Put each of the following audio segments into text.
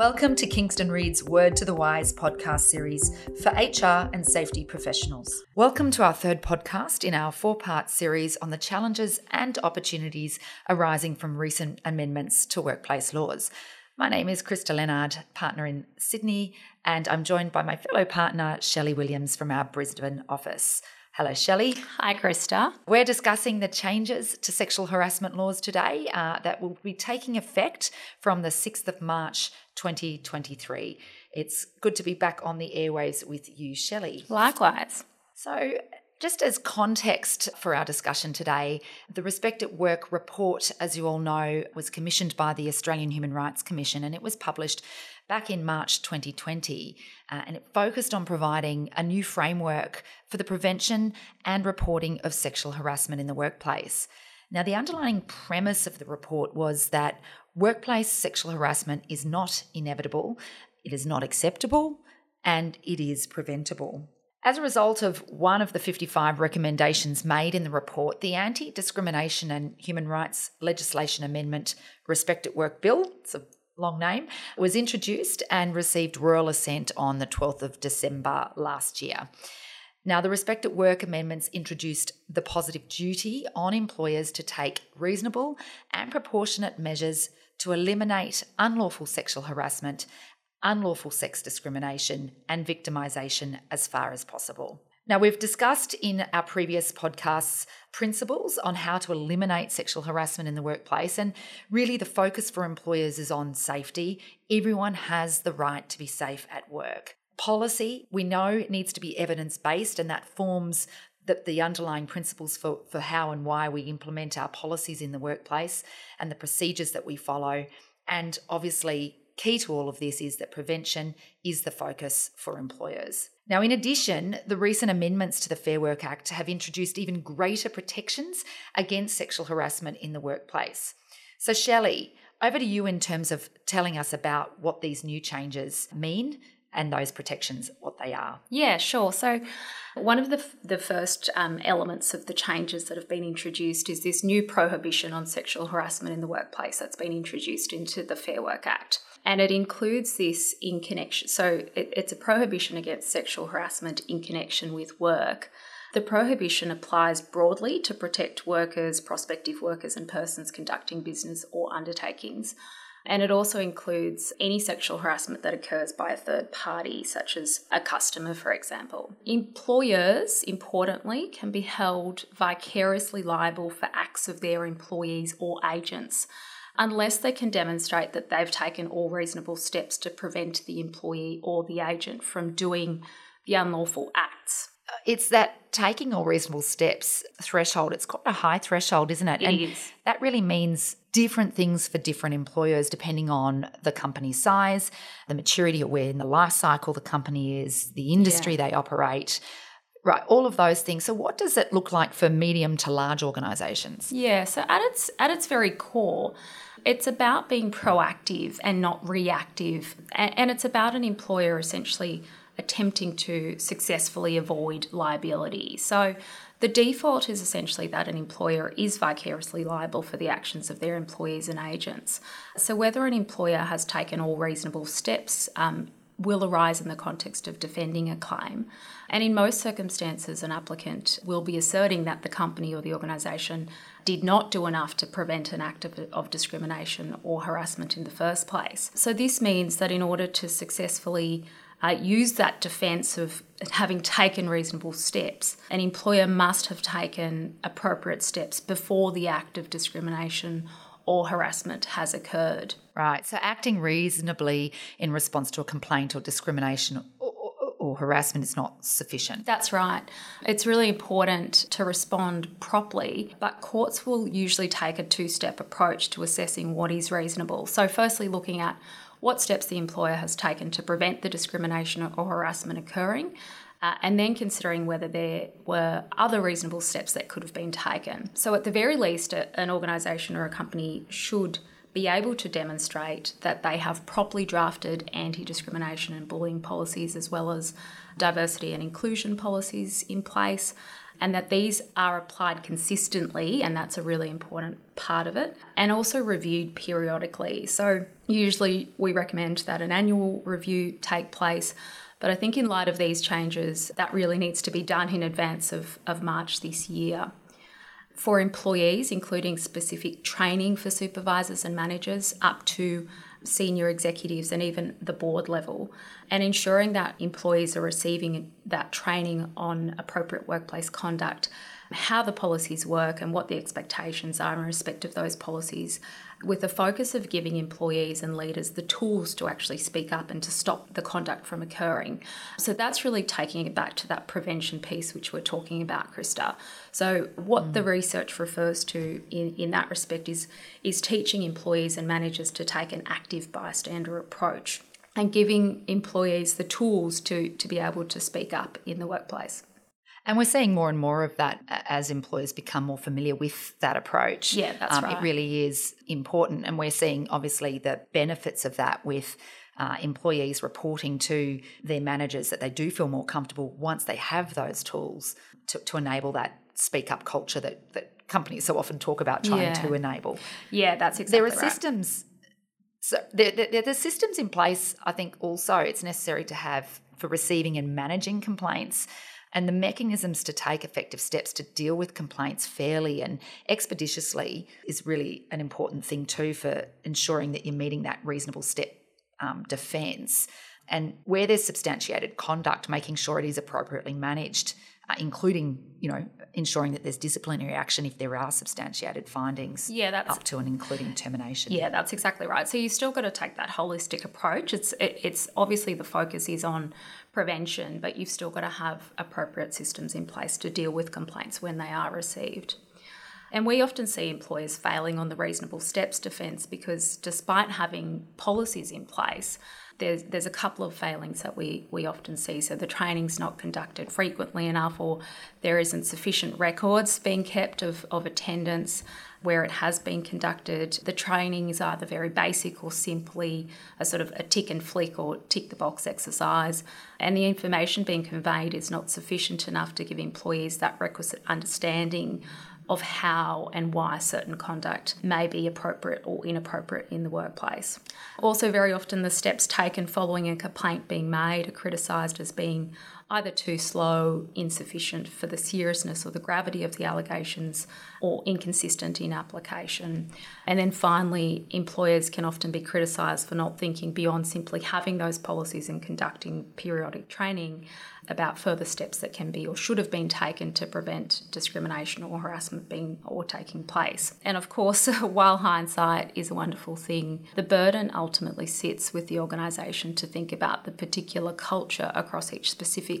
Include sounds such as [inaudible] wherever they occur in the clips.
Welcome to Kingston Reid's Word to the Wise podcast series for HR and safety professionals. Welcome to our third podcast in our four part series on the challenges and opportunities arising from recent amendments to workplace laws. My name is Krista Leonard, partner in Sydney, and I'm joined by my fellow partner, Shelley Williams from our Brisbane office. Hello, Shelley. Hi, Krista. We're discussing the changes to sexual harassment laws today uh, that will be taking effect from the 6th of March 2023. It's good to be back on the airwaves with you, Shelley. Likewise. So, just as context for our discussion today, the Respect at Work report, as you all know, was commissioned by the Australian Human Rights Commission and it was published back in March 2020. Uh, and it focused on providing a new framework for the prevention and reporting of sexual harassment in the workplace. Now, the underlying premise of the report was that workplace sexual harassment is not inevitable, it is not acceptable, and it is preventable. As a result of one of the 55 recommendations made in the report, the Anti Discrimination and Human Rights Legislation Amendment Respect at Work Bill, it's a long name, was introduced and received royal assent on the 12th of December last year. Now, the Respect at Work amendments introduced the positive duty on employers to take reasonable and proportionate measures to eliminate unlawful sexual harassment unlawful sex discrimination, and victimisation as far as possible. Now, we've discussed in our previous podcasts principles on how to eliminate sexual harassment in the workplace, and really the focus for employers is on safety. Everyone has the right to be safe at work. Policy, we know, needs to be evidence based, and that forms the, the underlying principles for, for how and why we implement our policies in the workplace and the procedures that we follow. And obviously, Key to all of this is that prevention is the focus for employers. Now, in addition, the recent amendments to the Fair Work Act have introduced even greater protections against sexual harassment in the workplace. So, Shelley, over to you in terms of telling us about what these new changes mean and those protections, what they are. Yeah, sure. So, one of the, the first um, elements of the changes that have been introduced is this new prohibition on sexual harassment in the workplace that's been introduced into the Fair Work Act. And it includes this in connection. So it, it's a prohibition against sexual harassment in connection with work. The prohibition applies broadly to protect workers, prospective workers, and persons conducting business or undertakings. And it also includes any sexual harassment that occurs by a third party, such as a customer, for example. Employers, importantly, can be held vicariously liable for acts of their employees or agents unless they can demonstrate that they've taken all reasonable steps to prevent the employee or the agent from doing the unlawful acts. It's that taking all reasonable steps threshold. It's quite a high threshold, isn't it? It and is. That really means different things for different employers depending on the company size, the maturity or where in the life cycle the company is, the industry yeah. they operate. Right, all of those things. So what does it look like for medium to large organizations? Yeah, so at its at its very core, it's about being proactive and not reactive. And it's about an employer essentially attempting to successfully avoid liability. So the default is essentially that an employer is vicariously liable for the actions of their employees and agents. So whether an employer has taken all reasonable steps um, will arise in the context of defending a claim. And in most circumstances, an applicant will be asserting that the company or the organisation did not do enough to prevent an act of, of, discrimination or harassment in the first place. So, this means that in order to successfully uh, use that defence of having taken reasonable steps, an employer must have taken appropriate steps before the act of discrimination or harassment has occurred. Right. So acting reasonably in response to a complaint or discrimination or harassment is not sufficient. That's right. It's really important to respond properly, but courts will usually take a two step approach to assessing what is reasonable. So, firstly, looking at what steps the employer has taken to prevent the discrimination or harassment occurring. Uh, and then considering whether there were other reasonable steps that could have been taken. So, at the very least, an organisation or a company should be able to demonstrate that they have properly drafted anti discrimination and bullying policies as well as diversity and inclusion policies in place, and that these are applied consistently, and that's a really important part of it, and also reviewed periodically. So, Usually, we recommend that an annual review take place. But I think, in light of these changes, that really needs to be done in advance of, of March this year. For employees, including specific training for supervisors and managers up to senior executives and even the board level, and ensuring that employees are receiving that training on appropriate workplace conduct, how the policies work, and what the expectations are in respect of those policies with the focus of giving employees and leaders the tools to actually speak up and to stop the conduct from occurring. So that's really taking it back to that prevention piece which we're talking about, Krista. So what mm. the research refers to in, in that respect is is teaching employees and managers to take an active bystander approach and giving employees the tools to, to be able to speak up in the workplace. And we're seeing more and more of that as employers become more familiar with that approach. Yeah, that's um, right. It really is important. And we're seeing, obviously, the benefits of that with uh, employees reporting to their managers that they do feel more comfortable once they have those tools to, to enable that speak up culture that, that companies so often talk about trying yeah. to enable. Yeah, that's exactly There are right. systems. So there, there, there's systems in place. I think also it's necessary to have for receiving and managing complaints and the mechanisms to take effective steps to deal with complaints fairly and expeditiously is really an important thing too for ensuring that you're meeting that reasonable step um, defence. And where there's substantiated conduct, making sure it is appropriately managed, uh, including, you know, ensuring that there's disciplinary action if there are substantiated findings. Yeah, that's up to and including termination. Yeah, that's exactly right. So you still got to take that holistic approach. It's it, it's obviously the focus is on prevention, but you've still got to have appropriate systems in place to deal with complaints when they are received. And we often see employers failing on the reasonable steps defence because despite having policies in place, there's, there's a couple of failings that we, we often see. So the training's not conducted frequently enough, or there isn't sufficient records being kept of, of attendance where it has been conducted. The training is either very basic or simply a sort of a tick and flick or tick the box exercise. And the information being conveyed is not sufficient enough to give employees that requisite understanding of how and why certain conduct may be appropriate or inappropriate in the workplace. Also, very often the steps taken following a complaint being made are criticised as being either too slow, insufficient for the seriousness or the gravity of the allegations, or inconsistent in application. And then finally, employers can often be criticised for not thinking beyond simply having those policies and conducting periodic training about further steps that can be or should have been taken to prevent discrimination or harassment being or taking place. And of course, [laughs] while hindsight is a wonderful thing, the burden ultimately sits with the organisation to think about the particular culture across each specific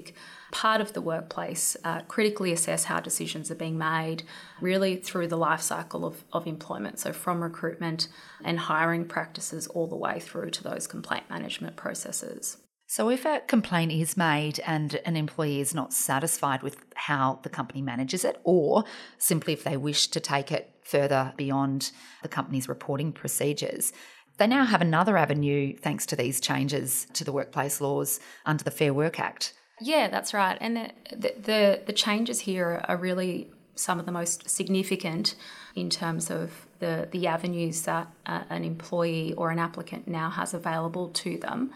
part of the workplace, uh, critically assess how decisions are being made, really through the life cycle of, of employment. So, from recruitment and hiring practices all the way through to those complaint management processes. So, if a complaint is made and an employee is not satisfied with how the company manages it, or simply if they wish to take it further beyond the company's reporting procedures, they now have another avenue thanks to these changes to the workplace laws under the Fair Work Act. Yeah, that's right. And the, the, the, changes here are really some of the most significant in terms of the, the avenues that an employee or an applicant now has available to them.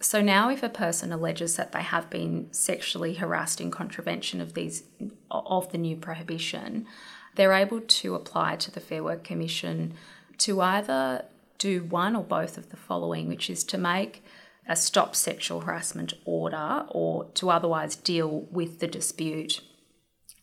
So now, if a person alleges that they have been sexually harassed in contravention of these of the new prohibition, they're able to apply to the Fair Work Commission to either do one or both of the following, which is to make a stop sexual harassment order or to otherwise deal with the dispute.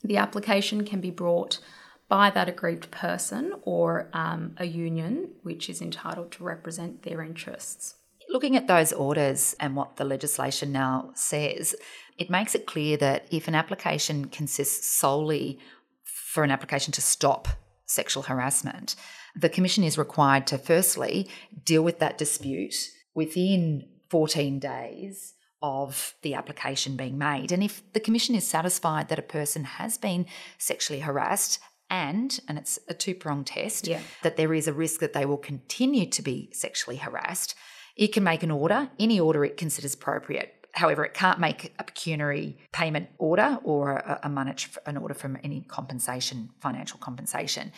The application can be brought by that aggrieved person or um, a union which is entitled to represent their interests. Looking at those orders and what the legislation now says, it makes it clear that if an application consists solely for an application to stop sexual harassment, the Commission is required to firstly deal with that dispute within 14 days of the application being made. And if the Commission is satisfied that a person has been sexually harassed, and, and it's a two pronged test, yeah. that there is a risk that they will continue to be sexually harassed, it can make an order, any order it considers appropriate. However, it can't make a pecuniary payment order or a, a monetary, an order from any compensation, financial compensation.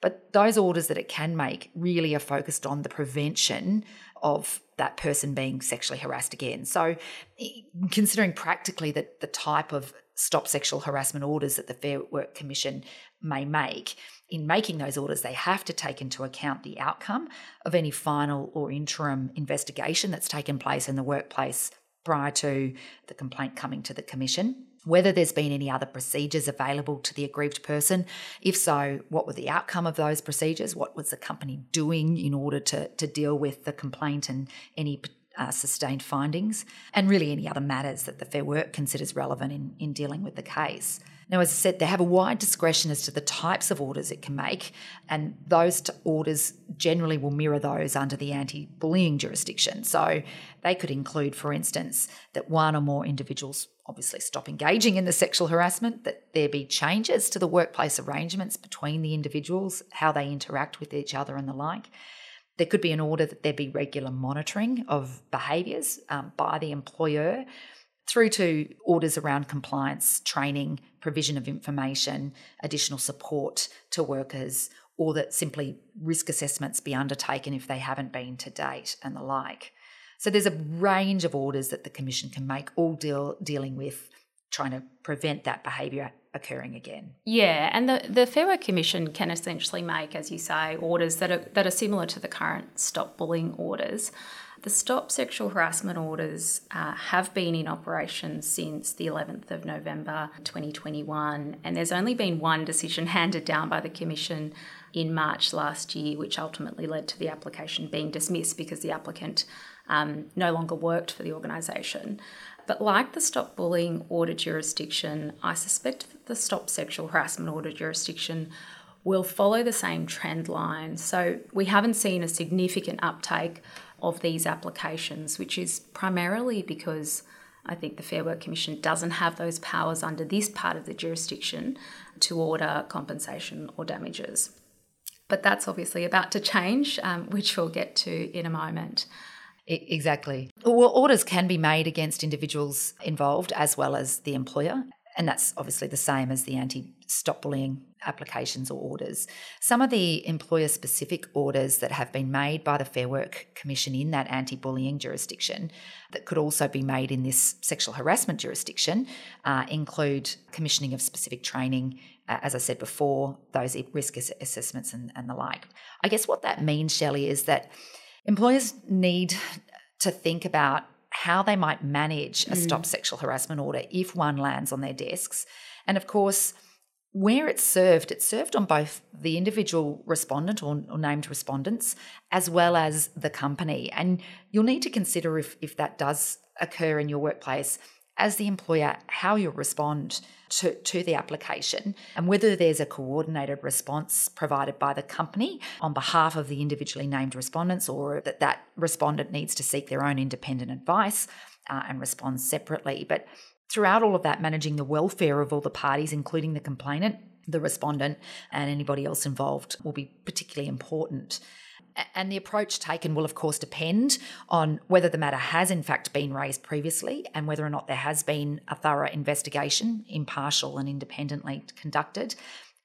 But those orders that it can make really are focused on the prevention of that person being sexually harassed again. So, considering practically that the type of stop sexual harassment orders that the Fair Work Commission may make, in making those orders, they have to take into account the outcome of any final or interim investigation that's taken place in the workplace prior to the complaint coming to the Commission whether there's been any other procedures available to the aggrieved person. If so, what were the outcome of those procedures? What was the company doing in order to, to deal with the complaint and any uh, sustained findings? And really, any other matters that the Fair Work considers relevant in, in dealing with the case. Now, as I said, they have a wide discretion as to the types of orders it can make, and those orders generally will mirror those under the anti bullying jurisdiction. So they could include, for instance, that one or more individuals obviously stop engaging in the sexual harassment, that there be changes to the workplace arrangements between the individuals, how they interact with each other, and the like. There could be an order that there be regular monitoring of behaviours um, by the employer through to orders around compliance, training, provision of information, additional support to workers, or that simply risk assessments be undertaken if they haven't been to date and the like. So there's a range of orders that the Commission can make, all deal, dealing with trying to prevent that behaviour occurring again. Yeah, and the, the Fair Work Commission can essentially make, as you say, orders that are that are similar to the current stop bullying orders. The Stop Sexual Harassment orders uh, have been in operation since the 11th of November 2021, and there's only been one decision [laughs] handed down by the Commission in March last year, which ultimately led to the application being dismissed because the applicant um, no longer worked for the organisation. But like the Stop Bullying Order jurisdiction, I suspect that the Stop Sexual Harassment Order jurisdiction will follow the same trend line. So we haven't seen a significant uptake of these applications, which is primarily because I think the Fair Work Commission doesn't have those powers under this part of the jurisdiction to order compensation or damages. But that's obviously about to change, um, which we'll get to in a moment. Exactly. Well, orders can be made against individuals involved as well as the employer. And that's obviously the same as the anti stop bullying applications or orders. Some of the employer specific orders that have been made by the Fair Work Commission in that anti bullying jurisdiction that could also be made in this sexual harassment jurisdiction uh, include commissioning of specific training, uh, as I said before, those risk assessments and, and the like. I guess what that means, Shelley, is that employers need to think about how they might manage a mm. stop sexual harassment order if one lands on their desks. And of course, where it's served, it's served on both the individual respondent or, or, named respondents as well as the company. And you'll need to consider if, if that does occur in your workplace as the employer how you'll respond to, to the application and whether there's a coordinated response provided by the company on behalf of the individually named respondents or that that respondent needs to seek their own independent advice uh, and respond separately. But throughout all of that, managing the welfare of all the parties, including the complainant, the respondent, and anybody else involved, will be particularly important. And the approach taken will, of course, depend on whether the matter has in fact been raised previously and whether or not there has been a thorough investigation, impartial and independently conducted,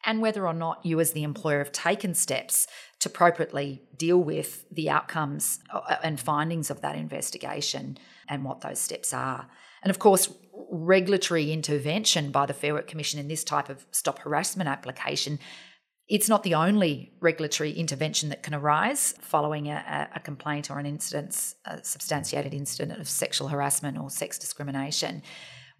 and whether or not you, as the employer, have taken steps to appropriately deal with the outcomes uh, and findings of that investigation and what those steps are. And of course, regulatory intervention by the Fair Work Commission in this type of stop harassment application it's not the only regulatory intervention that can arise following a, a, complaint or an incident, a substantiated incident of sexual harassment or sex discrimination.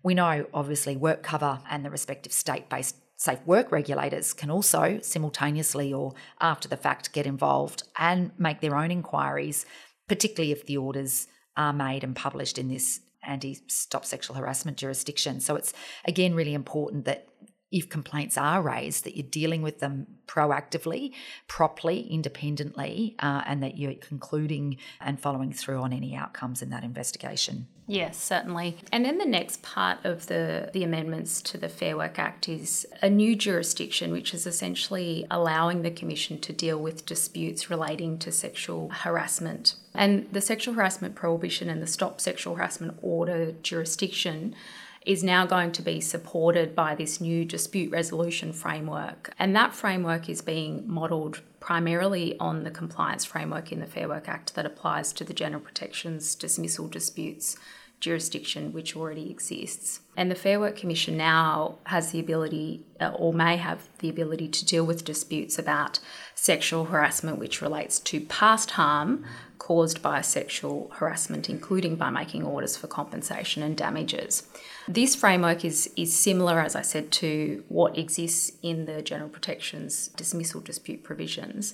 We know, obviously, WorkCover and the respective state based safe work regulators can also simultaneously or after the fact get involved and make their own inquiries, particularly if the orders are made and published in this anti stop sexual harassment jurisdiction. So it's again really important that if complaints are raised, that you're dealing with them proactively, properly, independently, uh, and that you're concluding and following through on any outcomes in that investigation. Yes, certainly. And then the next part of the, the amendments to the Fair Work Act is a new jurisdiction, which is essentially allowing the Commission to deal with disputes relating to sexual harassment. And the sexual harassment prohibition and the Stop Sexual Harassment Order jurisdiction is now going to be supported by this new dispute resolution framework. And that framework is being modelled primarily on the compliance framework in the Fair Work Act that applies to the general protections dismissal disputes jurisdiction which already exists. And the Fair Work Commission now has the ability, uh, or may have the ability, to deal with disputes about sexual harassment which relates to past harm caused by sexual harassment, including by making orders for compensation and damages. This framework is, is similar, as I said, to what exists in the General Protections dismissal dispute provisions.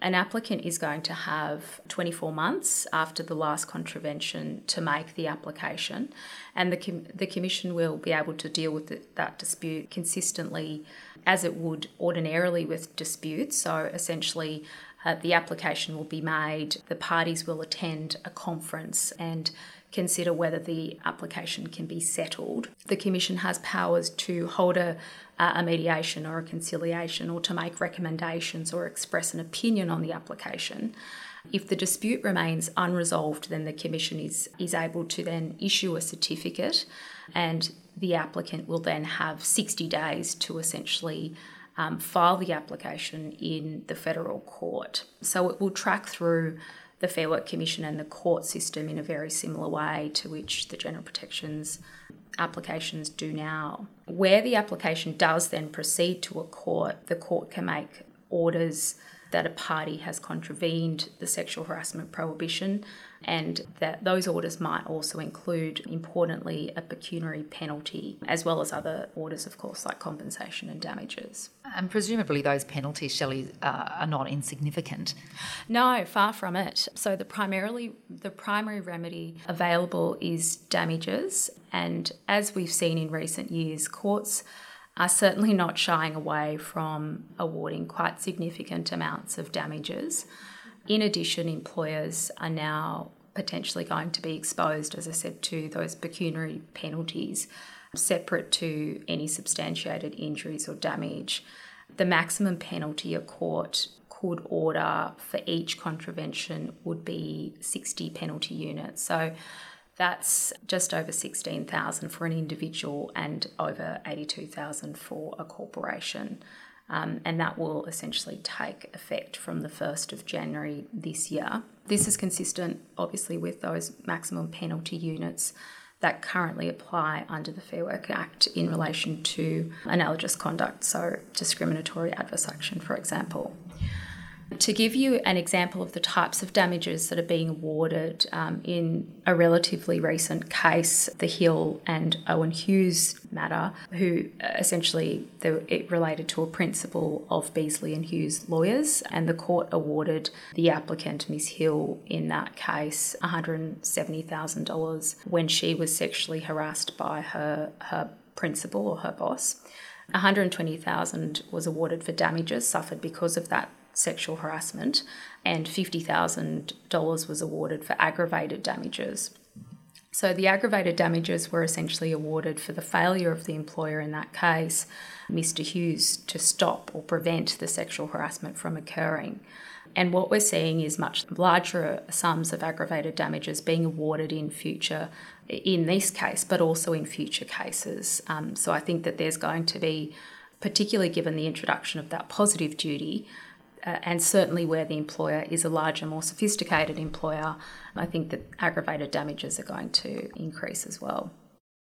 An applicant is going to have 24 months after the last contravention to make the application, and the, com- the Commission will be able to deal with the, that dispute consistently as it would ordinarily with disputes. So essentially, uh, the application will be made, the parties will attend a conference and consider whether the application can be settled. The Commission has powers to hold a, a mediation or a conciliation or to make recommendations or express an opinion on the application. If the dispute remains unresolved, then the Commission is, is able to then issue a certificate, and the applicant will then have 60 days to essentially um, file the application in the federal court. So it will track through the Fair Work Commission and the court system in a very similar way to which the general protections applications do now. Where the application does then proceed to a court, the court can make orders that a party has contravened the sexual harassment prohibition and that those orders might also include, importantly, a pecuniary penalty, as well as other orders, of course, like compensation and damages. And presumably, those penalties, Shelley, uh, are not insignificant. No, far from it. So the primarily the primary remedy available is damages, and as we've seen in recent years, courts are certainly not shying away from awarding quite significant amounts of damages. In addition, employers are now potentially going to be exposed, as I said, to those pecuniary penalties separate to any substantiated injuries or damage. The maximum penalty a court could order for each contravention would be 60 penalty units. So that's just over 16,000 for an individual and over 82,000 for a corporation. Um, and that will essentially take effect from the 1st of January this year. This is consistent, obviously, with those maximum penalty units that currently apply under the Fair Work Act in relation to analogous conduct, so discriminatory adverse action, for example. To give you an example of the types of damages that are being awarded um, in a relatively recent case, the Hill and Owen Hughes matter, who uh, essentially it related to a principal of Beesley and Hughes lawyers, and the court awarded the applicant, Ms. Hill, in that case $170,000 when she was sexually harassed by her her principal or her boss. 120,000 was awarded for damages suffered because of that sexual harassment, and $50,000 was awarded for aggravated damages. So the aggravated damages were essentially awarded for the failure of the employer in that case, Mr. Hughes, to stop or prevent the sexual harassment from occurring. And what we're seeing is much larger sums of aggravated damages being awarded in future, in this case, but also in future cases. Um, so I think that there's going to be, particularly given the introduction of that positive duty, Uh, and certainly where the employer is a larger, more sophisticated employer, I think that aggravated damages are going to increase as well.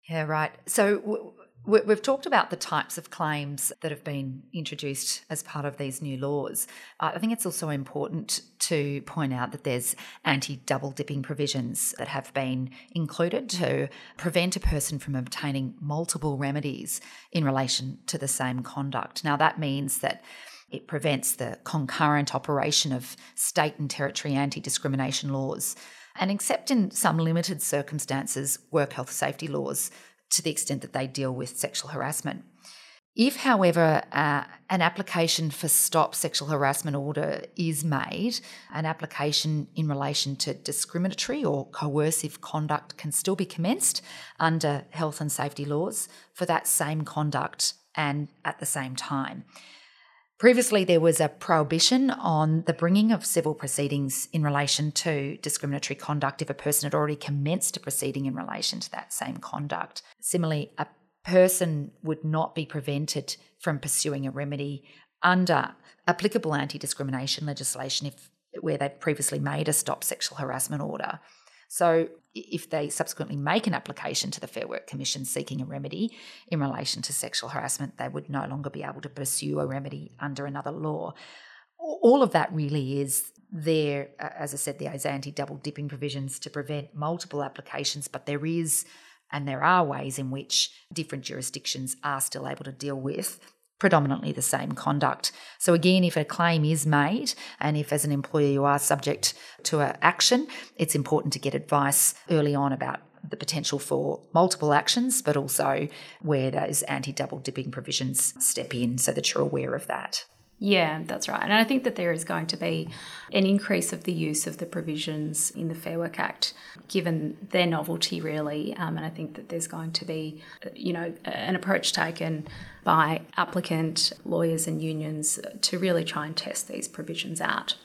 Yeah, right. So w- We've talked about the types of claims that have been introduced as part of these new laws. I think it's also important to point out that there's anti double dipping provisions that have been included to prevent a person from obtaining multiple remedies in relation to the same conduct. Now, that means that it prevents the concurrent operation of state and territory anti discrimination laws. And except in some limited circumstances, work health safety laws to the extent that they deal with sexual harassment. If, however, uh, an application for stop sexual harassment order is made, an application in relation to discriminatory or coercive conduct can still be commenced under health and safety laws for that same conduct and at the same time. Previously, there was a prohibition on the bringing of civil proceedings in relation to discriminatory conduct if a person had already commenced a proceeding in relation to that same conduct. Similarly, a person would not be prevented from pursuing a remedy under applicable anti discrimination legislation if where they've previously made a stop sexual harassment order. So, if they subsequently make an application to the Fair Work Commission seeking a remedy in relation to sexual harassment, they would no longer be able to pursue a remedy under another law. All of that really is there, as I said, the anti double dipping provisions to prevent multiple applications, but there is and there are ways in which different jurisdictions are still able to deal with predominantly the same conduct. So, again, if a claim is made and if as an employer you are subject to an action, it's important to get advice early on about the potential for multiple actions, but also where those anti double dipping provisions step in so that you're aware of that. Yeah, that's right. And I think that there is going to be an increase of the use of the provisions in the Fair Work Act, given their novelty, really. Um, and I think that there's going to be, you know, an approach taken by applicant lawyers and unions to really try and test these provisions out.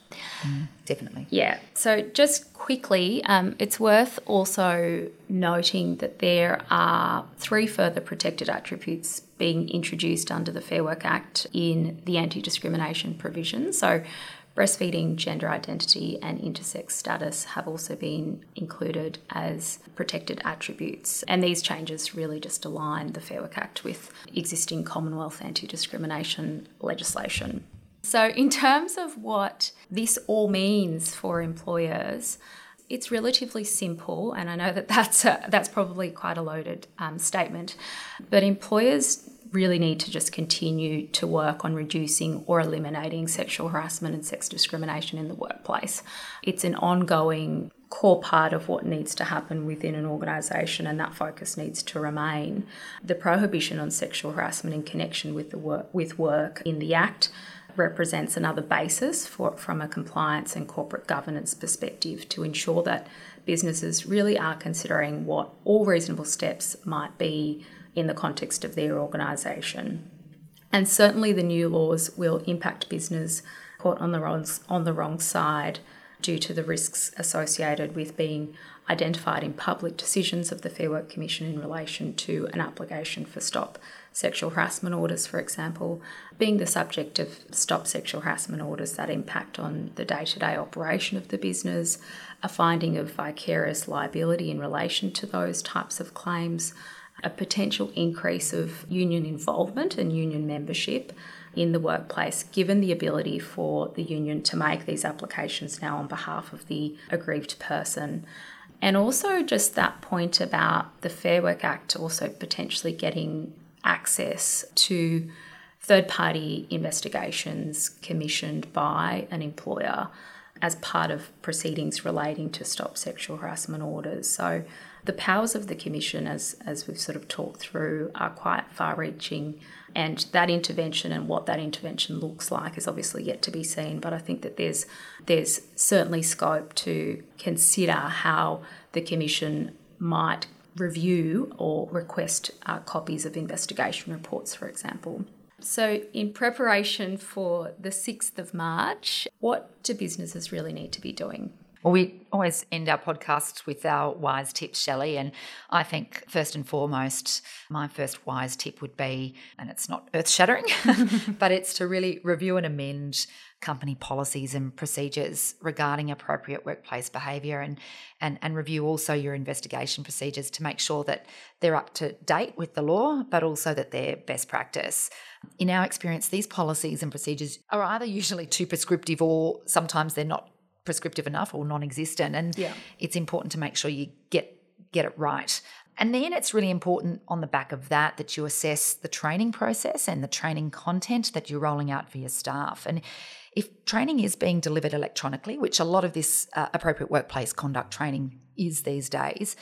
Definitely. Yeah. So, just quickly, um, it's worth also noting that there are three further protected attributes being introduced under the Fair Work Act in the anti discrimination provision. So, breastfeeding, gender identity, and intersex status have also been included as protected attributes. And these changes really just align the Fair Work Act with existing Commonwealth anti discrimination legislation. So, in terms of what this all means for employers, it's relatively simple, and I know that that's a, that's probably quite a loaded um, statement, but employers really need to just continue to work on reducing or eliminating sexual harassment and sex discrimination in the workplace. It's an ongoing core part of what needs to happen within an organisation, and that focus needs to remain. The prohibition on sexual harassment in connection with the work with work in the Act represents another basis for, from a compliance and corporate governance perspective to ensure that businesses really are considering what all reasonable steps might be in the context of their organisation. And certainly the new laws will impact business caught on the wrong, on the wrong side due to the risks associated with being identified in public decisions of the Fair Work Commission in relation to an application for stop sexual harassment orders, for example, being the subject of stop sexual harassment orders that impact on the day to day operation of the business, a finding of vicarious liability in relation to those types of claims, a potential increase of union involvement and union membership in the workplace, given the ability for the union to make these applications now on behalf of the aggrieved person. And also, just that point about the Fair Work Act also potentially getting access to third party investigations commissioned by an employer as part of proceedings relating to stop sexual harassment orders. So, the powers of the Commission, as, as we've sort of talked through, are quite far reaching. And that intervention and what that intervention looks like is obviously yet to be seen. But I think that there's, there's certainly scope to consider how the Commission might review or request uh, copies of investigation reports, for example. So, in preparation for the 6th of March, what do businesses really need to be doing? Well, we always end our podcasts with our wise tips, Shelley. And I think first and foremost, my first wise tip would be, and it's not earth shattering, [laughs] but it's to really review and amend company policies and procedures regarding appropriate workplace behaviour and, and, and review also your investigation procedures to make sure that they're up to date with the law, but also that they're best practice. In our experience, these policies and procedures are either usually too prescriptive or sometimes they're not prescriptive enough or non-existent and yeah. it's important to make sure you get get it right and then it's really important on the back of that that you assess the training process and the training content that you're rolling out for your staff and if training is being delivered electronically which a lot of this uh, appropriate workplace conduct training is these days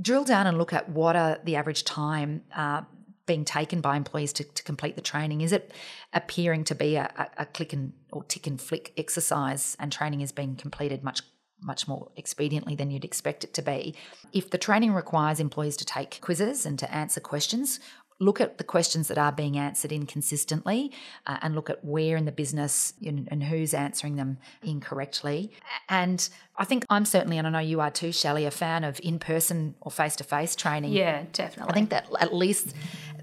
drill down and look at what are the average time uh, being taken by employees to, to complete the training? Is it appearing to be a, a, click and or tick and flick exercise and training is being completed much much more expediently than you'd expect it to be. If the training requires employees to take quizzes and to answer questions, look at the questions that are being answered inconsistently uh, and look at where in the business and, and who's answering them incorrectly. And I think I'm certainly, and I know you are too, Shelley, a fan of in person or face to face training. Yeah, definitely. I think that at least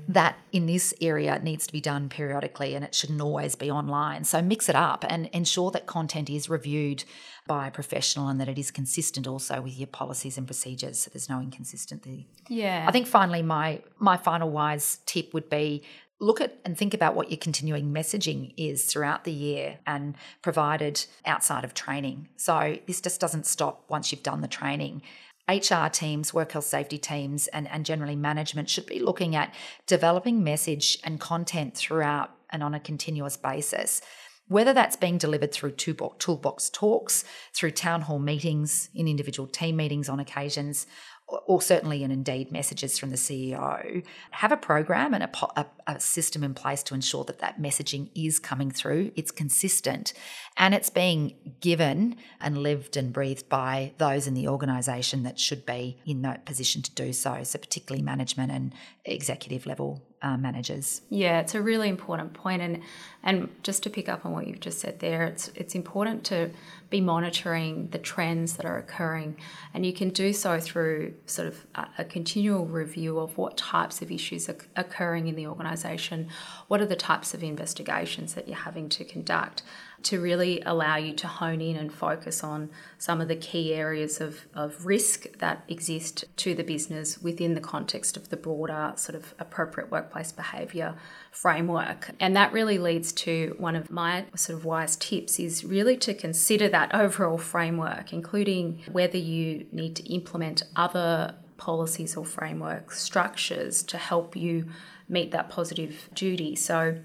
that in this area needs to be done periodically and it shouldn't always be online. So mix it up and ensure that content is reviewed by a professional and that it is consistent also with your policies and procedures so there's no inconsistency. Yeah. I think finally my my final wise tip would be look at and think about what your continuing messaging is throughout the year and provided outside of training. So this just doesn't stop once you've done the training. HR teams, work health safety teams, and, and generally management should be looking at developing message and content throughout and on a continuous basis. Whether that's being delivered through toolbox talks, through town hall meetings, in individual team meetings on occasions, or certainly in Indeed messages from the CEO, have a program and a, a, a, system in place to ensure that that messaging is coming through, it's consistent, and it's being given and lived and breathed by those in the organisation that should be in that position to do so. So, particularly management and executive level uh, managers. Yeah, it's a really important point, and and just to pick up on what you've just said there, it's it's important to be monitoring the trends that are occurring, and you can do so through sort of a, a continual review of what types of issues are occurring in the organisation, what are the types of investigations that you're having to conduct to really allow you to hone in and focus on some of the key areas of, of risk that exist to the business within the context of the broader sort of appropriate workplace behaviour framework. And that really leads to one of my sort of wise tips is really to consider that overall framework, including whether you need to implement other policies or framework structures to help you meet that positive duty. So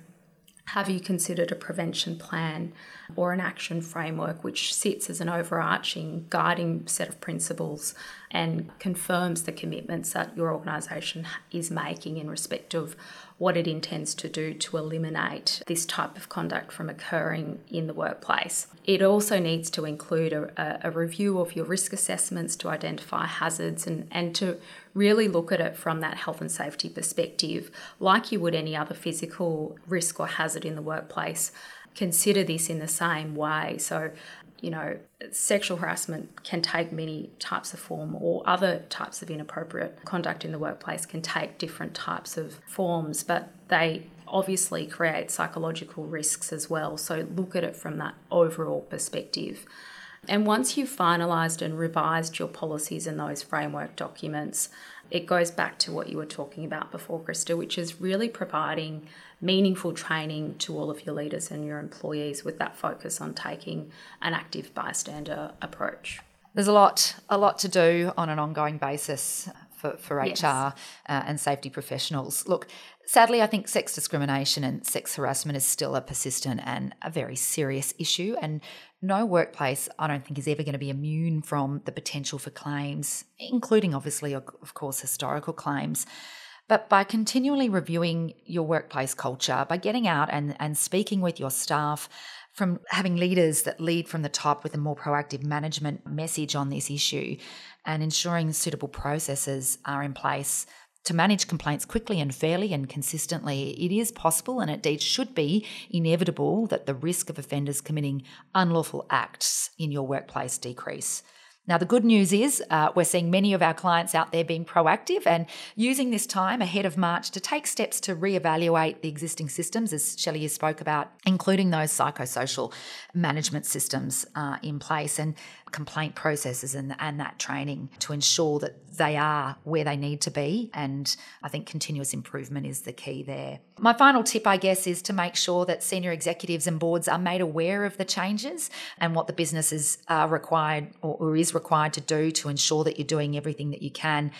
have you considered a prevention plan or an action framework which sits as an overarching guiding set of principles and confirms the commitments that your organisation is making in respect of what it intends to do to eliminate this type of conduct from occurring in the workplace. It also needs to include a, a, review of your risk assessments to identify hazards and, and to really look at it from that health and safety perspective, like you would any other physical risk or hazard in the workplace. Consider this in the same way. So, you know, sexual harassment can take many types of form, or other types of inappropriate conduct in the workplace can take different types of forms, but they obviously create psychological risks as well. So look at it from that overall perspective. And once you've finalised and revised your policies and those framework documents, it goes back to what you were talking about before, Krista, which is really providing meaningful training to all of your leaders and your employees with that focus on taking an active bystander approach. There's a lot, a lot to do on an ongoing basis for, for yes. HR uh, and safety professionals. Look, sadly, I think sex discrimination and sex harassment is still a persistent and a very serious issue. And no workplace, I don't think, is ever going to be immune from the potential for claims, including obviously, of course, historical claims. But by continually reviewing your workplace culture, by getting out and, and speaking with your staff, from having leaders that lead from the top with a more proactive management message on this issue, and ensuring suitable processes are in place to manage complaints quickly and fairly and consistently, it is possible and indeed should be inevitable that the risk of offenders committing unlawful acts in your workplace decrease. Now, the good news is uh, we're seeing many of our clients out there being proactive and using this time ahead of March to take steps to reevaluate the existing systems, as Shelley spoke about, including those psychosocial management systems uh, in place and complaint processes and, and that training to ensure that they are where they need to be. And I think continuous improvement is the key there. My final tip, I guess, is to make sure that senior executives and boards are made aware of the changes and what the businesses are required or, or is required to do to ensure that you're doing everything that you can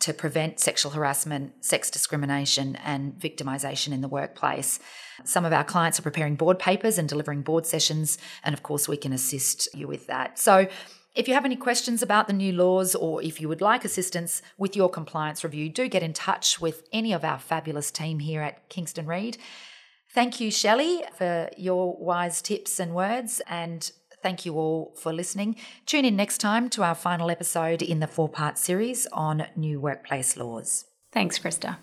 to prevent sexual harassment, sex discrimination, and victimisation in the workplace. Some of our clients are preparing board papers and delivering board sessions, and of course, we can assist you with that. So, if you have any questions about the new laws or if you would like assistance with your compliance review, do get in touch with any of our fabulous team here at Kingston Reid. Thank you, Shelley, for your wise tips and words, and thank you all for listening. Tune in next time to our final episode in the four part series on new workplace laws. Thanks, Krista.